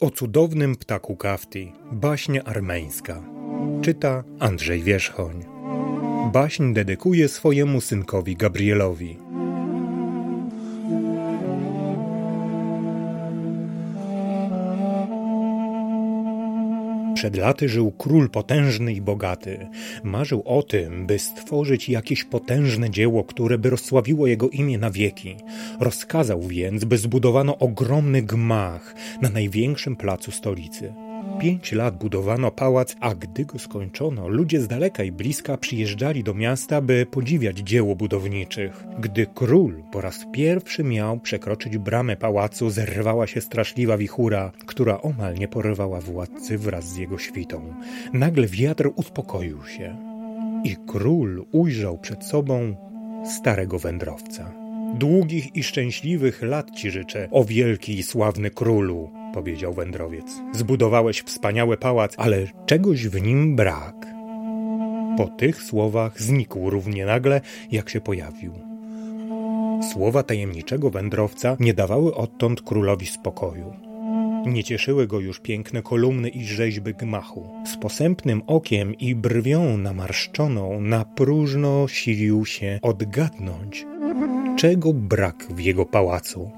O cudownym ptaku kafti. Baśń armeńska. Czyta Andrzej Wierzchoń. Baśń dedykuje swojemu synkowi Gabrielowi. Przed laty żył król potężny i bogaty. Marzył o tym, by stworzyć jakieś potężne dzieło, które by rozsławiło jego imię na wieki. Rozkazał więc, by zbudowano ogromny gmach na największym placu stolicy. Pięć lat budowano pałac, a gdy go skończono, ludzie z daleka i bliska przyjeżdżali do miasta, by podziwiać dzieło budowniczych. Gdy król po raz pierwszy miał przekroczyć bramę pałacu, zerwała się straszliwa wichura, która omal nie porywała władcy wraz z jego świtą. Nagle wiatr uspokoił się i król ujrzał przed sobą starego wędrowca. Długich i szczęśliwych lat ci życzę, o wielki i sławny królu, powiedział wędrowiec. Zbudowałeś wspaniały pałac, ale czegoś w nim brak. Po tych słowach znikł równie nagle, jak się pojawił. Słowa tajemniczego wędrowca nie dawały odtąd królowi spokoju. Nie cieszyły go już piękne kolumny i rzeźby gmachu. Z posępnym okiem i brwią namarszczoną na próżno silił się odgadnąć, czego brak w jego pałacu.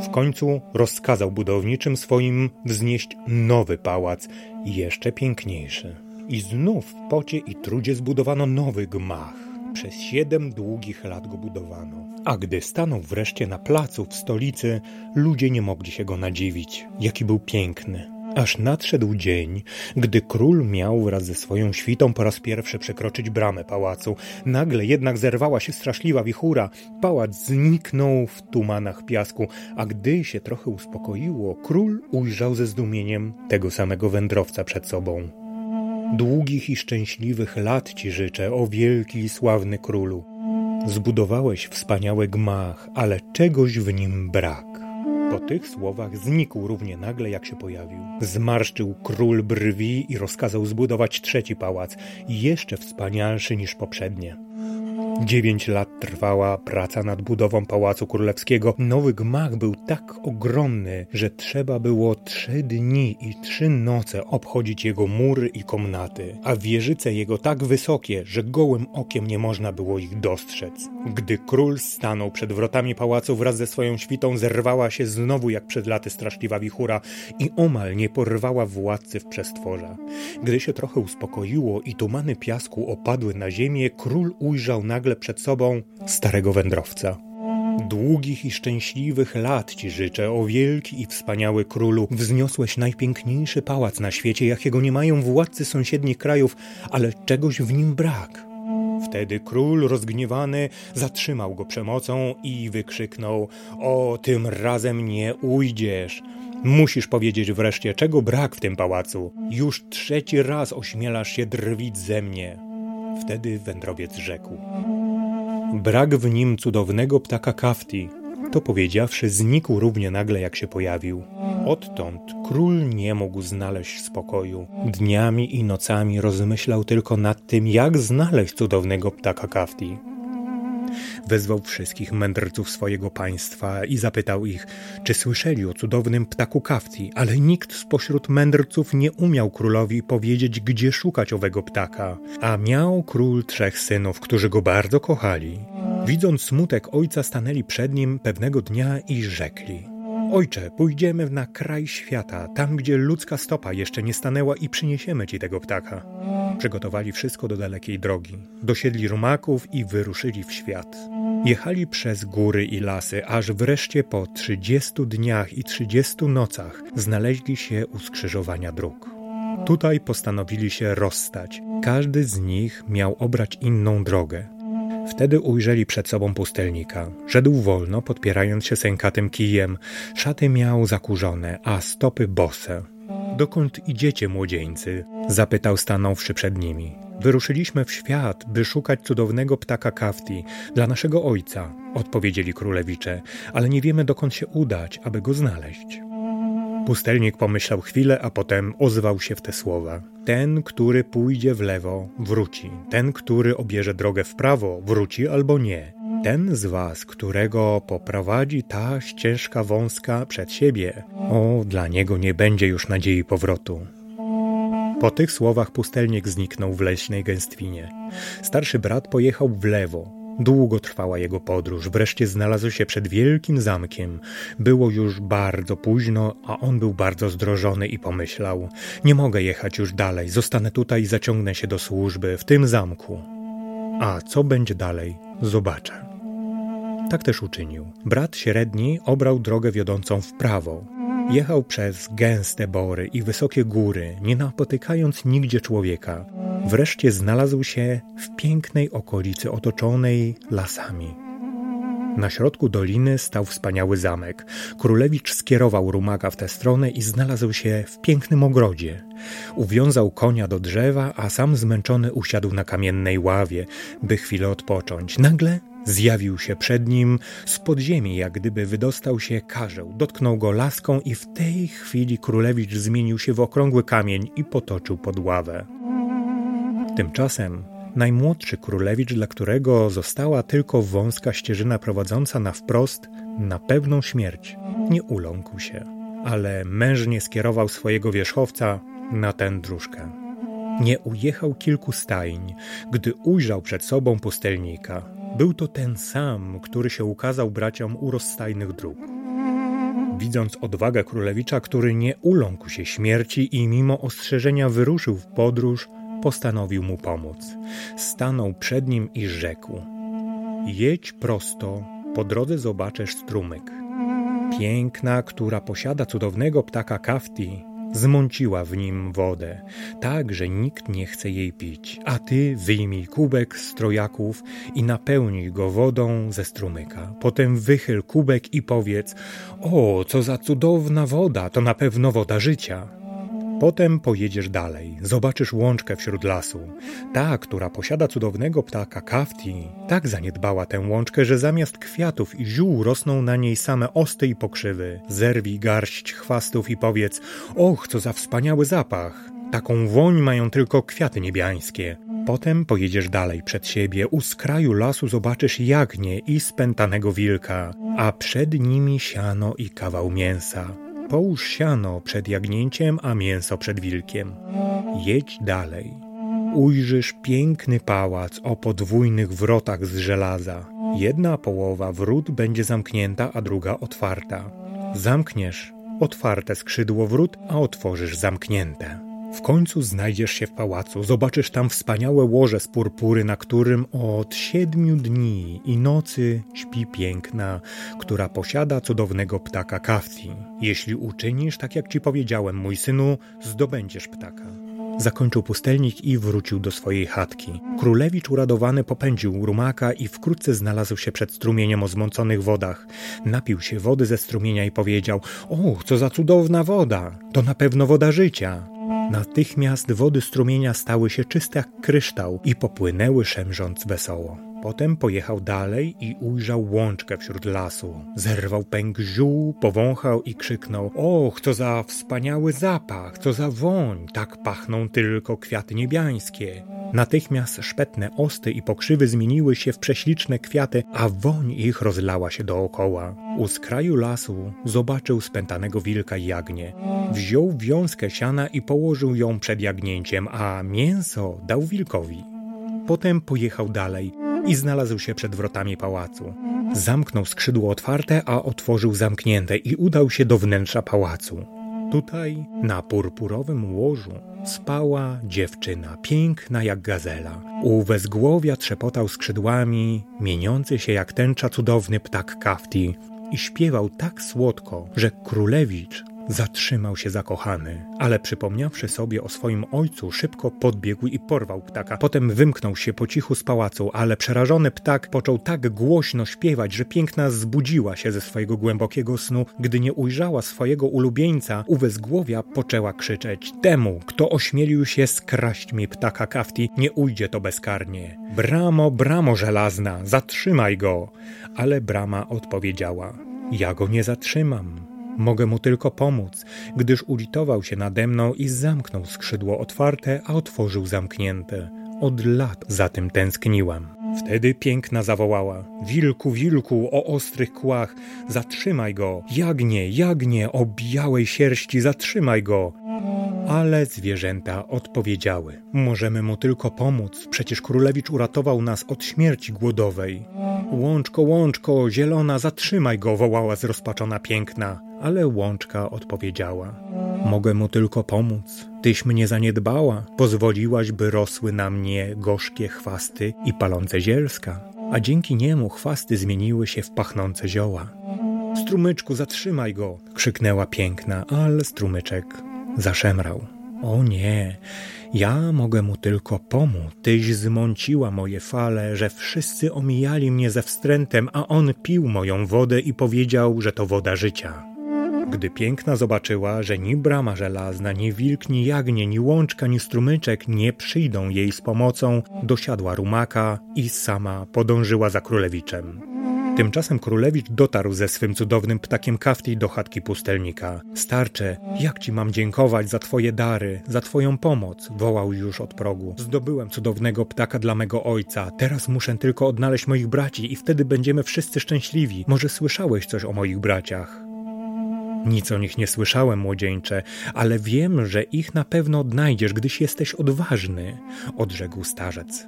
W końcu rozkazał budowniczym swoim wznieść nowy pałac, jeszcze piękniejszy. I znów w pocie i trudzie zbudowano nowy gmach. Przez siedem długich lat go budowano. A gdy stanął wreszcie na placu w stolicy, ludzie nie mogli się go nadziwić, jaki był piękny. Aż nadszedł dzień, gdy król miał wraz ze swoją świtą po raz pierwszy przekroczyć bramę pałacu. Nagle jednak zerwała się straszliwa wichura. Pałac zniknął w tumanach piasku, a gdy się trochę uspokoiło, król ujrzał ze zdumieniem tego samego wędrowca przed sobą. Długich i szczęśliwych lat ci życzę, o wielki i sławny królu. Zbudowałeś wspaniały gmach, ale czegoś w nim brak. Po tych słowach znikł równie nagle, jak się pojawił. Zmarszczył król brwi i rozkazał zbudować trzeci pałac, jeszcze wspanialszy niż poprzednie. Dziewięć lat trwała praca nad budową Pałacu Królewskiego. Nowy gmach był tak ogromny, że trzeba było trzy dni i trzy noce obchodzić jego mury i komnaty, a wieżyce jego tak wysokie, że gołym okiem nie można było ich dostrzec. Gdy król stanął przed wrotami pałacu wraz ze swoją świtą, zerwała się znowu jak przed laty straszliwa wichura i omal nie porwała władcy w przestworza. Gdy się trochę uspokoiło i tumany piasku opadły na ziemię, król ujrzał nagle przed sobą starego wędrowca. Długich i szczęśliwych lat ci życzę, o wielki i wspaniały królu. Wzniosłeś najpiękniejszy pałac na świecie, jakiego nie mają władcy sąsiednich krajów, ale czegoś w nim brak. Wtedy król rozgniewany zatrzymał go przemocą i wykrzyknął: O, tym razem nie ujdziesz. Musisz powiedzieć wreszcie, czego brak w tym pałacu. Już trzeci raz ośmielasz się drwić ze mnie. Wtedy wędrowiec rzekł: Brak w nim cudownego ptaka kafti. To powiedziawszy, znikł równie nagle, jak się pojawił. Odtąd król nie mógł znaleźć spokoju. Dniami i nocami rozmyślał tylko nad tym, jak znaleźć cudownego ptaka kafti. Wezwał wszystkich mędrców swojego państwa i zapytał ich, czy słyszeli o cudownym ptaku kafti, ale nikt spośród mędrców nie umiał królowi powiedzieć, gdzie szukać owego ptaka. A miał król trzech synów, którzy go bardzo kochali. Widząc smutek ojca, stanęli przed nim pewnego dnia i rzekli – Ojcze, pójdziemy na kraj świata, tam gdzie ludzka stopa jeszcze nie stanęła i przyniesiemy ci tego ptaka. Przygotowali wszystko do dalekiej drogi. Dosiedli rumaków i wyruszyli w świat. Jechali przez góry i lasy, aż wreszcie po trzydziestu dniach i trzydziestu nocach znaleźli się u skrzyżowania dróg. Tutaj postanowili się rozstać. Każdy z nich miał obrać inną drogę. Wtedy ujrzeli przed sobą pustelnika. Szedł wolno, podpierając się sękatym kijem. Szaty miał zakurzone, a stopy bose. Dokąd idziecie, młodzieńcy? zapytał stanąwszy przed nimi. Wyruszyliśmy w świat, by szukać cudownego ptaka kafti dla naszego ojca, odpowiedzieli królewicze, ale nie wiemy dokąd się udać, aby go znaleźć. Pustelnik pomyślał chwilę, a potem ozwał się w te słowa. Ten, który pójdzie w lewo, wróci. Ten, który obierze drogę w prawo, wróci albo nie. ten z was, którego poprowadzi ta ścieżka wąska przed siebie, o, dla niego nie będzie już nadziei powrotu. Po tych słowach pustelnik zniknął w leśnej gęstwinie. Starszy brat pojechał w lewo. Długo trwała jego podróż, wreszcie znalazł się przed wielkim zamkiem. Było już bardzo późno, a on był bardzo zdrożony i pomyślał: Nie mogę jechać już dalej, zostanę tutaj i zaciągnę się do służby w tym zamku. A co będzie dalej, zobaczę. Tak też uczynił. Brat średni obrał drogę wiodącą w prawo. Jechał przez gęste bory i wysokie góry, nie napotykając nigdzie człowieka. Wreszcie znalazł się w pięknej okolicy otoczonej lasami. Na środku doliny stał wspaniały zamek. Królewicz skierował rumaka w tę stronę i znalazł się w pięknym ogrodzie. Uwiązał konia do drzewa, a sam zmęczony usiadł na kamiennej ławie, by chwilę odpocząć. Nagle Zjawił się przed nim z podziemi, jak gdyby wydostał się karzeł. Dotknął go laską i w tej chwili królewicz zmienił się w okrągły kamień i potoczył pod ławę. Tymczasem najmłodszy królewicz, dla którego została tylko wąska ścieżyna prowadząca na wprost na pewną śmierć, nie uląkł się, ale mężnie skierował swojego wierzchowca na tę dróżkę. Nie ujechał kilku stajń, gdy ujrzał przed sobą pustelnika. Był to ten sam, który się ukazał braciom u rozstajnych dróg. Widząc odwagę królewicza, który nie uląkł się śmierci i mimo ostrzeżenia wyruszył w podróż, postanowił mu pomóc. Stanął przed nim i rzekł: Jedź prosto, po drodze zobaczysz strumyk. Piękna, która posiada cudownego ptaka kafti, zmąciła w nim wodę, tak, że nikt nie chce jej pić. A ty wyjmij kubek z trojaków i napełnij go wodą ze strumyka. Potem wychyl kubek i powiedz: O, co za cudowna woda, to na pewno woda życia. Potem pojedziesz dalej, zobaczysz łączkę wśród lasu. Ta, która posiada cudownego ptaka kafti, tak zaniedbała tę łączkę, że zamiast kwiatów i ziół rosną na niej same osty i pokrzywy. Zerwij garść chwastów i powiedz: Och, co za wspaniały zapach! Taką woń mają tylko kwiaty niebiańskie. Potem pojedziesz dalej przed siebie, u skraju lasu zobaczysz jagnię i spętanego wilka, a przed nimi siano i kawał mięsa. Połóż siano przed jagnięciem, a mięso przed wilkiem. Jedź dalej. Ujrzysz piękny pałac o podwójnych wrotach z żelaza. Jedna połowa wrót będzie zamknięta, a druga otwarta. Zamkniesz otwarte skrzydło wrót, a otworzysz zamknięte. W końcu znajdziesz się w pałacu, zobaczysz tam wspaniałe łoże z purpury, na którym od siedmiu dni i nocy śpi piękna, która posiada cudownego ptaka kafti. Jeśli uczynisz tak, jak ci powiedziałem, mój synu, zdobędziesz ptaka. Zakończył pustelnik i wrócił do swojej chatki. Królewicz uradowany popędził rumaka i wkrótce znalazł się przed strumieniem o zmąconych wodach. Napił się wody ze strumienia i powiedział: O, co za cudowna woda! To na pewno woda życia. Natychmiast wody strumienia stały się czyste jak kryształ i popłynęły szemrząc wesoło. Potem pojechał dalej i ujrzał łączkę wśród lasu. Zerwał pęk ziół, powąchał i krzyknął: Och, co za wspaniały zapach, co za woń, tak pachną tylko kwiaty niebiańskie. Natychmiast szpetne osty i pokrzywy zmieniły się w prześliczne kwiaty, a woń ich rozlała się dookoła. U skraju lasu zobaczył spętanego wilka i jagnię. Wziął wiązkę siana i położył ją przed jagnięciem, a mięso dał wilkowi. Potem pojechał dalej i znalazł się przed wrotami pałacu. Zamknął skrzydło otwarte, a otworzył zamknięte i udał się do wnętrza pałacu. Tutaj, na purpurowym łożu, spała dziewczyna, piękna jak gazela. U wezgłowia trzepotał skrzydłami, mieniący się jak tęcza cudowny ptak kafti i śpiewał tak słodko, że królewicz Zatrzymał się zakochany, ale przypomniawszy sobie o swoim ojcu, szybko podbiegł i porwał ptaka. Potem wymknął się po cichu z pałacu, ale przerażony ptak począł tak głośno śpiewać, że piękna zbudziła się ze swojego głębokiego snu. Gdy nie ujrzała swojego ulubieńca, u wezgłowia poczęła krzyczeć: Temu, kto ośmielił się skraść mi ptaka kafti, nie ujdzie to bezkarnie. Bramo, bramo żelazna, zatrzymaj go! Ale brama odpowiedziała: Ja go nie zatrzymam. Mogę mu tylko pomóc, gdyż ulitował się nade mną i zamknął skrzydło otwarte, a otworzył zamknięte. Od lat za tym tęskniłam. Wtedy piękna zawołała: Wilku, wilku, o ostrych kłach, zatrzymaj go! Jagnie, jagnie, o białej sierści, zatrzymaj go! Ale zwierzęta odpowiedziały: Możemy mu tylko pomóc, przecież królewicz uratował nas od śmierci głodowej. Łączko, łączko, zielona, zatrzymaj go, wołała zrozpaczona piękna. Ale łączka odpowiedziała: Mogę mu tylko pomóc. Tyś mnie zaniedbała, pozwoliłaś, by rosły na mnie gorzkie chwasty i palące zielska, a dzięki niemu chwasty zmieniły się w pachnące zioła. Strumyczku, zatrzymaj go! krzyknęła piękna, ale strumyczek zaszemrał. O nie, ja mogę mu tylko pomóc. Tyś zmąciła moje fale, że wszyscy omijali mnie ze wstrętem, a on pił moją wodę i powiedział, że to woda życia. Gdy piękna zobaczyła, że ni brama żelazna, ni wilk, ni jagnie, ni łączka, ni strumyczek nie przyjdą jej z pomocą, dosiadła rumaka i sama podążyła za królewiczem. Tymczasem królewicz dotarł ze swym cudownym ptakiem kafti do chatki pustelnika. Starcze, jak ci mam dziękować za twoje dary, za twoją pomoc, wołał już od progu. Zdobyłem cudownego ptaka dla mego ojca. Teraz muszę tylko odnaleźć moich braci i wtedy będziemy wszyscy szczęśliwi. Może słyszałeś coś o moich braciach? Nic o nich nie słyszałem, młodzieńcze, ale wiem, że ich na pewno odnajdziesz, gdyś jesteś odważny, odrzekł starzec.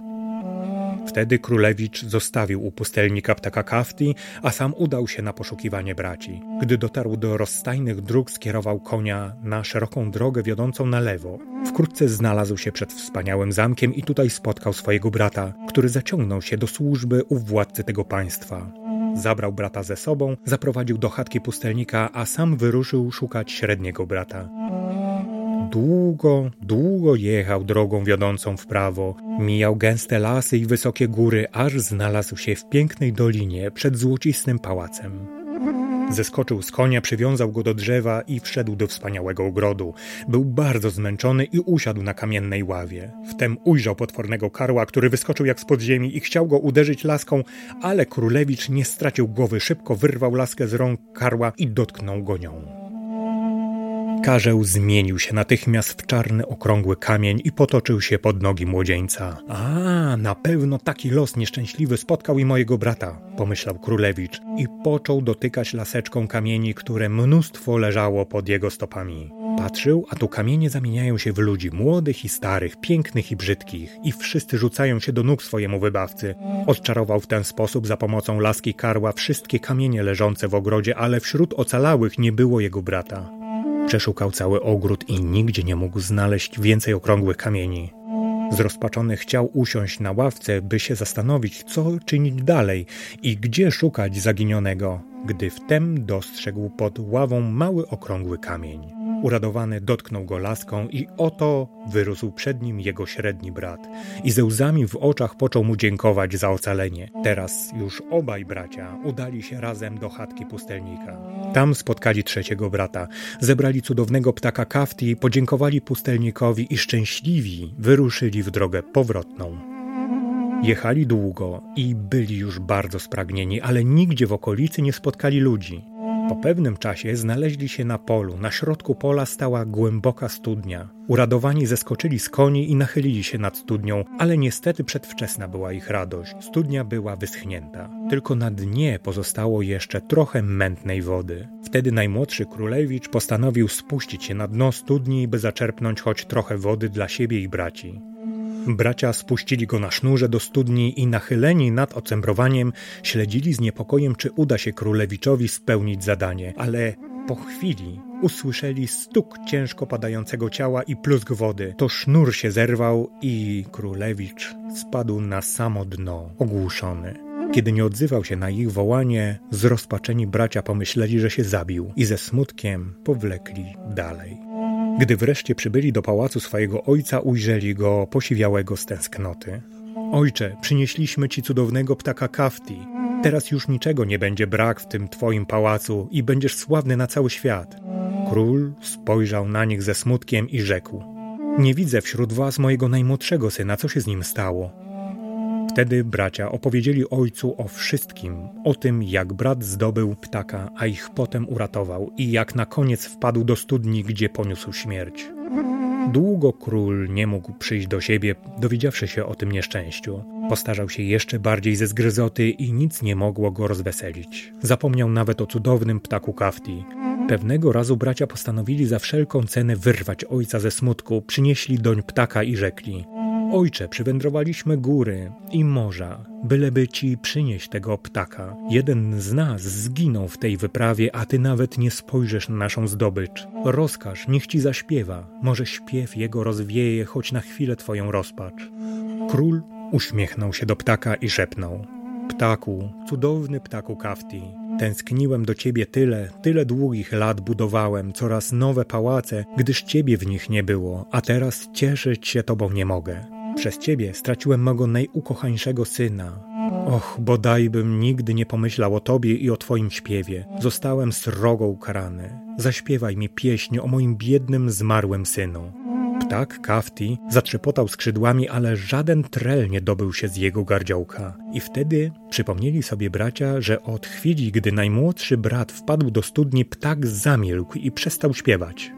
Wtedy królewicz zostawił u pustelnika ptaka kafti, a sam udał się na poszukiwanie braci. Gdy dotarł do rozstajnych dróg, skierował konia na szeroką drogę wiodącą na lewo. Wkrótce znalazł się przed wspaniałym zamkiem i tutaj spotkał swojego brata, który zaciągnął się do służby u władcy tego państwa. Zabrał brata ze sobą, zaprowadził do chatki pustelnika, a sam wyruszył szukać średniego brata. Długo, długo jechał drogą wiodącą w prawo, mijał gęste lasy i wysokie góry, aż znalazł się w pięknej dolinie przed złocistym pałacem. Zeskoczył z konia, przywiązał go do drzewa i wszedł do wspaniałego ogrodu. Był bardzo zmęczony i usiadł na kamiennej ławie. Wtem ujrzał potwornego karła, który wyskoczył jak z podziemi i chciał go uderzyć laską, ale królewicz nie stracił głowy, szybko wyrwał laskę z rąk karła i dotknął go nią. Karzeł zmienił się natychmiast w czarny, okrągły kamień i potoczył się pod nogi młodzieńca. A, na pewno taki los nieszczęśliwy spotkał i mojego brata, pomyślał królewicz i począł dotykać laseczką kamieni, które mnóstwo leżało pod jego stopami. Patrzył, a tu kamienie zamieniają się w ludzi, młodych i starych, pięknych i brzydkich, i wszyscy rzucają się do nóg swojemu wybawcy. Odczarował w ten sposób za pomocą laski karła wszystkie kamienie leżące w ogrodzie, ale wśród ocalałych nie było jego brata. Przeszukał cały ogród i nigdzie nie mógł znaleźć więcej okrągłych kamieni. Zrozpaczony chciał usiąść na ławce, by się zastanowić, co czynić dalej i gdzie szukać zaginionego, gdy wtem dostrzegł pod ławą mały okrągły kamień. Uradowany dotknął go laską i oto wyrósł przed nim jego średni brat. I ze łzami w oczach począł mu dziękować za ocalenie. Teraz już obaj bracia udali się razem do chatki pustelnika. Tam spotkali trzeciego brata, zebrali cudownego ptaka kafti, podziękowali pustelnikowi i szczęśliwi wyruszyli w drogę powrotną. Jechali długo i byli już bardzo spragnieni, ale nigdzie w okolicy nie spotkali ludzi. Po pewnym czasie znaleźli się na polu. Na środku pola stała głęboka studnia. Uradowani zeskoczyli z koni i nachylili się nad studnią, ale niestety przedwczesna była ich radość. Studnia była wyschnięta. Tylko na dnie pozostało jeszcze trochę mętnej wody. Wtedy najmłodszy królewicz postanowił spuścić się na dno studni, by zaczerpnąć choć trochę wody dla siebie i braci. Bracia spuścili go na sznurze do studni i nachyleni nad ocembrowaniem śledzili z niepokojem, czy uda się królewiczowi spełnić zadanie, ale po chwili usłyszeli stuk ciężko padającego ciała i plusk wody. To sznur się zerwał i królewicz spadł na samo dno, ogłuszony. Kiedy nie odzywał się na ich wołanie, zrozpaczeni bracia pomyśleli, że się zabił i ze smutkiem powlekli dalej. Gdy wreszcie przybyli do pałacu swojego ojca, ujrzeli go posiwiałego z tęsknoty. Ojcze, przynieśliśmy ci cudownego ptaka kafti. Teraz już niczego nie będzie brak w tym twoim pałacu i będziesz sławny na cały świat. Król spojrzał na nich ze smutkiem i rzekł: Nie widzę wśród was mojego najmłodszego syna, co się z nim stało. Wtedy bracia opowiedzieli ojcu o wszystkim, o tym jak brat zdobył ptaka, a ich potem uratował i jak na koniec wpadł do studni, gdzie poniósł śmierć. Długo król nie mógł przyjść do siebie, dowiedziawszy się o tym nieszczęściu. Postarzał się jeszcze bardziej ze zgryzoty i nic nie mogło go rozweselić. Zapomniał nawet o cudownym ptaku Kafti. Pewnego razu bracia postanowili za wszelką cenę wyrwać ojca ze smutku, przynieśli doń ptaka i rzekli – Ojcze, przywędrowaliśmy góry i morza, byleby ci przynieść tego ptaka. Jeden z nas zginął w tej wyprawie, a ty nawet nie spojrzysz na naszą zdobycz. Rozkaż, niech ci zaśpiewa. Może śpiew jego rozwieje choć na chwilę twoją rozpacz. Król uśmiechnął się do ptaka i szepnął: Ptaku, cudowny ptaku Kafti, Tęskniłem do ciebie tyle, tyle długich lat budowałem coraz nowe pałace, gdyż ciebie w nich nie było, a teraz cieszyć się tobą nie mogę. Przez ciebie straciłem mego najukochańszego syna. Och, bodajbym nigdy nie pomyślał o tobie i o twoim śpiewie. Zostałem srogo ukarany. Zaśpiewaj mi pieśń o moim biednym, zmarłym synu. Ptak, Kafti, zatrzepotał skrzydłami, ale żaden trel nie dobył się z jego gardziołka. I wtedy przypomnieli sobie bracia, że od chwili, gdy najmłodszy brat wpadł do studni, ptak zamilkł i przestał śpiewać.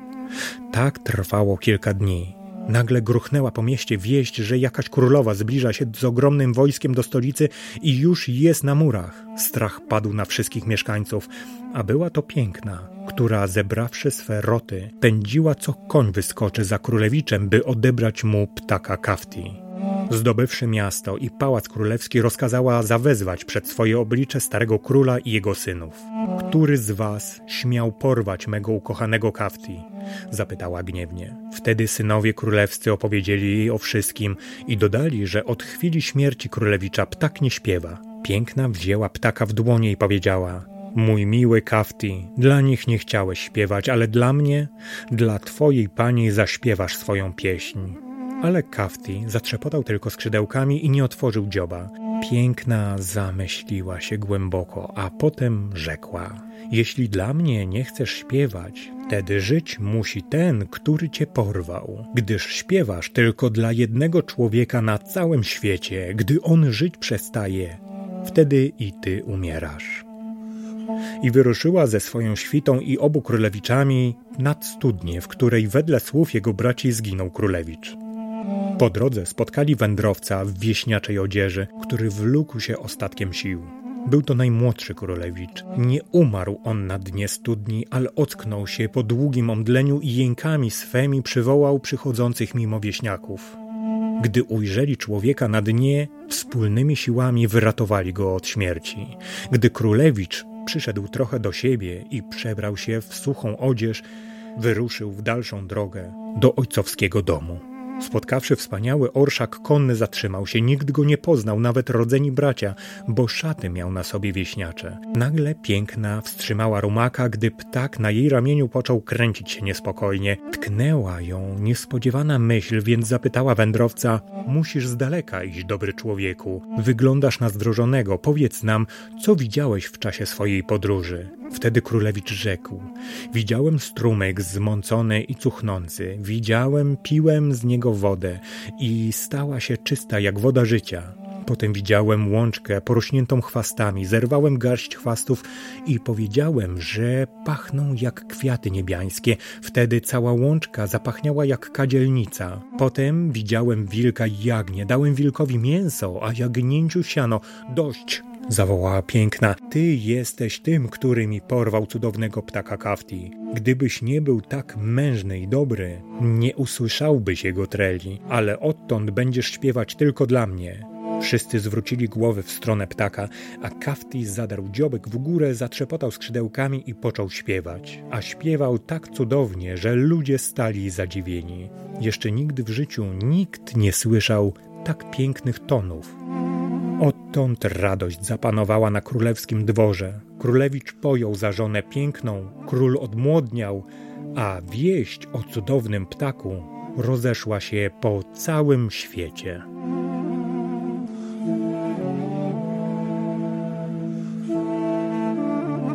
Tak trwało kilka dni. Nagle gruchnęła po mieście wieść, że jakaś królowa zbliża się z ogromnym wojskiem do stolicy i już jest na murach. Strach padł na wszystkich mieszkańców, a była to piękna, która zebrawszy swe roty, pędziła co koń wyskoczy za królewiczem, by odebrać mu ptaka kafti. Zdobywszy miasto i pałac królewski, rozkazała zawezwać przed swoje oblicze starego króla i jego synów. Który z was śmiał porwać mego ukochanego Kafti? Zapytała gniewnie. Wtedy synowie królewscy opowiedzieli jej o wszystkim i dodali, że od chwili śmierci królewicza ptak nie śpiewa. Piękna wzięła ptaka w dłonie i powiedziała: Mój miły Kafti, dla nich nie chciałeś śpiewać, ale dla mnie, dla twojej pani zaśpiewasz swoją pieśń. Ale Kafti zatrzepotał tylko skrzydełkami i nie otworzył dzioba. Piękna zamyśliła się głęboko, a potem rzekła: Jeśli dla mnie nie chcesz śpiewać, wtedy żyć musi ten, który cię porwał, gdyż śpiewasz tylko dla jednego człowieka na całym świecie. Gdy on żyć przestaje, wtedy i ty umierasz. I wyruszyła ze swoją świtą i obu królewiczami nad studnię, w której wedle słów jego braci zginął królewicz. Po drodze spotkali wędrowca w wieśniaczej odzieży, który wlókł się ostatkiem sił. Był to najmłodszy królewicz. Nie umarł on na dnie studni, ale ocknął się po długim omdleniu i jękami swemi przywołał przychodzących mimo wieśniaków. Gdy ujrzeli człowieka na dnie, wspólnymi siłami wyratowali go od śmierci. Gdy królewicz przyszedł trochę do siebie i przebrał się w suchą odzież, wyruszył w dalszą drogę do ojcowskiego domu. Spotkawszy wspaniały orszak konny zatrzymał się, nikt go nie poznał, nawet rodzeni bracia, bo szaty miał na sobie wieśniacze. Nagle piękna wstrzymała rumaka, gdy ptak na jej ramieniu począł kręcić się niespokojnie. Tknęła ją niespodziewana myśl, więc zapytała wędrowca: Musisz z daleka iść, dobry człowieku. Wyglądasz na zdrożonego, powiedz nam, co widziałeś w czasie swojej podróży. Wtedy królewicz rzekł: Widziałem strumyk zmącony i cuchnący, widziałem, piłem z niego wodę i stała się czysta jak woda życia. Potem widziałem łączkę porośniętą chwastami, zerwałem garść chwastów i powiedziałem, że pachną jak kwiaty niebiańskie. Wtedy cała łączka zapachniała jak kadzielnica. Potem widziałem wilka i jagnię, dałem wilkowi mięso, a jagnięciu siano. Dość, zawołała piękna. Ty jesteś tym, który mi porwał cudownego ptaka Kafti. Gdybyś nie był tak mężny i dobry, nie usłyszałbyś jego treli, ale odtąd będziesz śpiewać tylko dla mnie. Wszyscy zwrócili głowy w stronę ptaka, a Kafti zadarł dziobek w górę, zatrzepotał skrzydełkami i począł śpiewać. A śpiewał tak cudownie, że ludzie stali zadziwieni. Jeszcze nigdy w życiu nikt nie słyszał tak pięknych tonów. Odtąd radość zapanowała na królewskim dworze. Królewicz pojął za żonę piękną, król odmłodniał, a wieść o cudownym ptaku rozeszła się po całym świecie.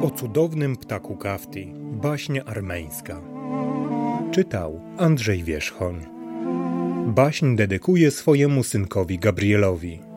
O cudownym ptaku kafti, baśnia armeńska. Czytał Andrzej Wierzchoń. Baśń dedykuje swojemu synkowi Gabrielowi.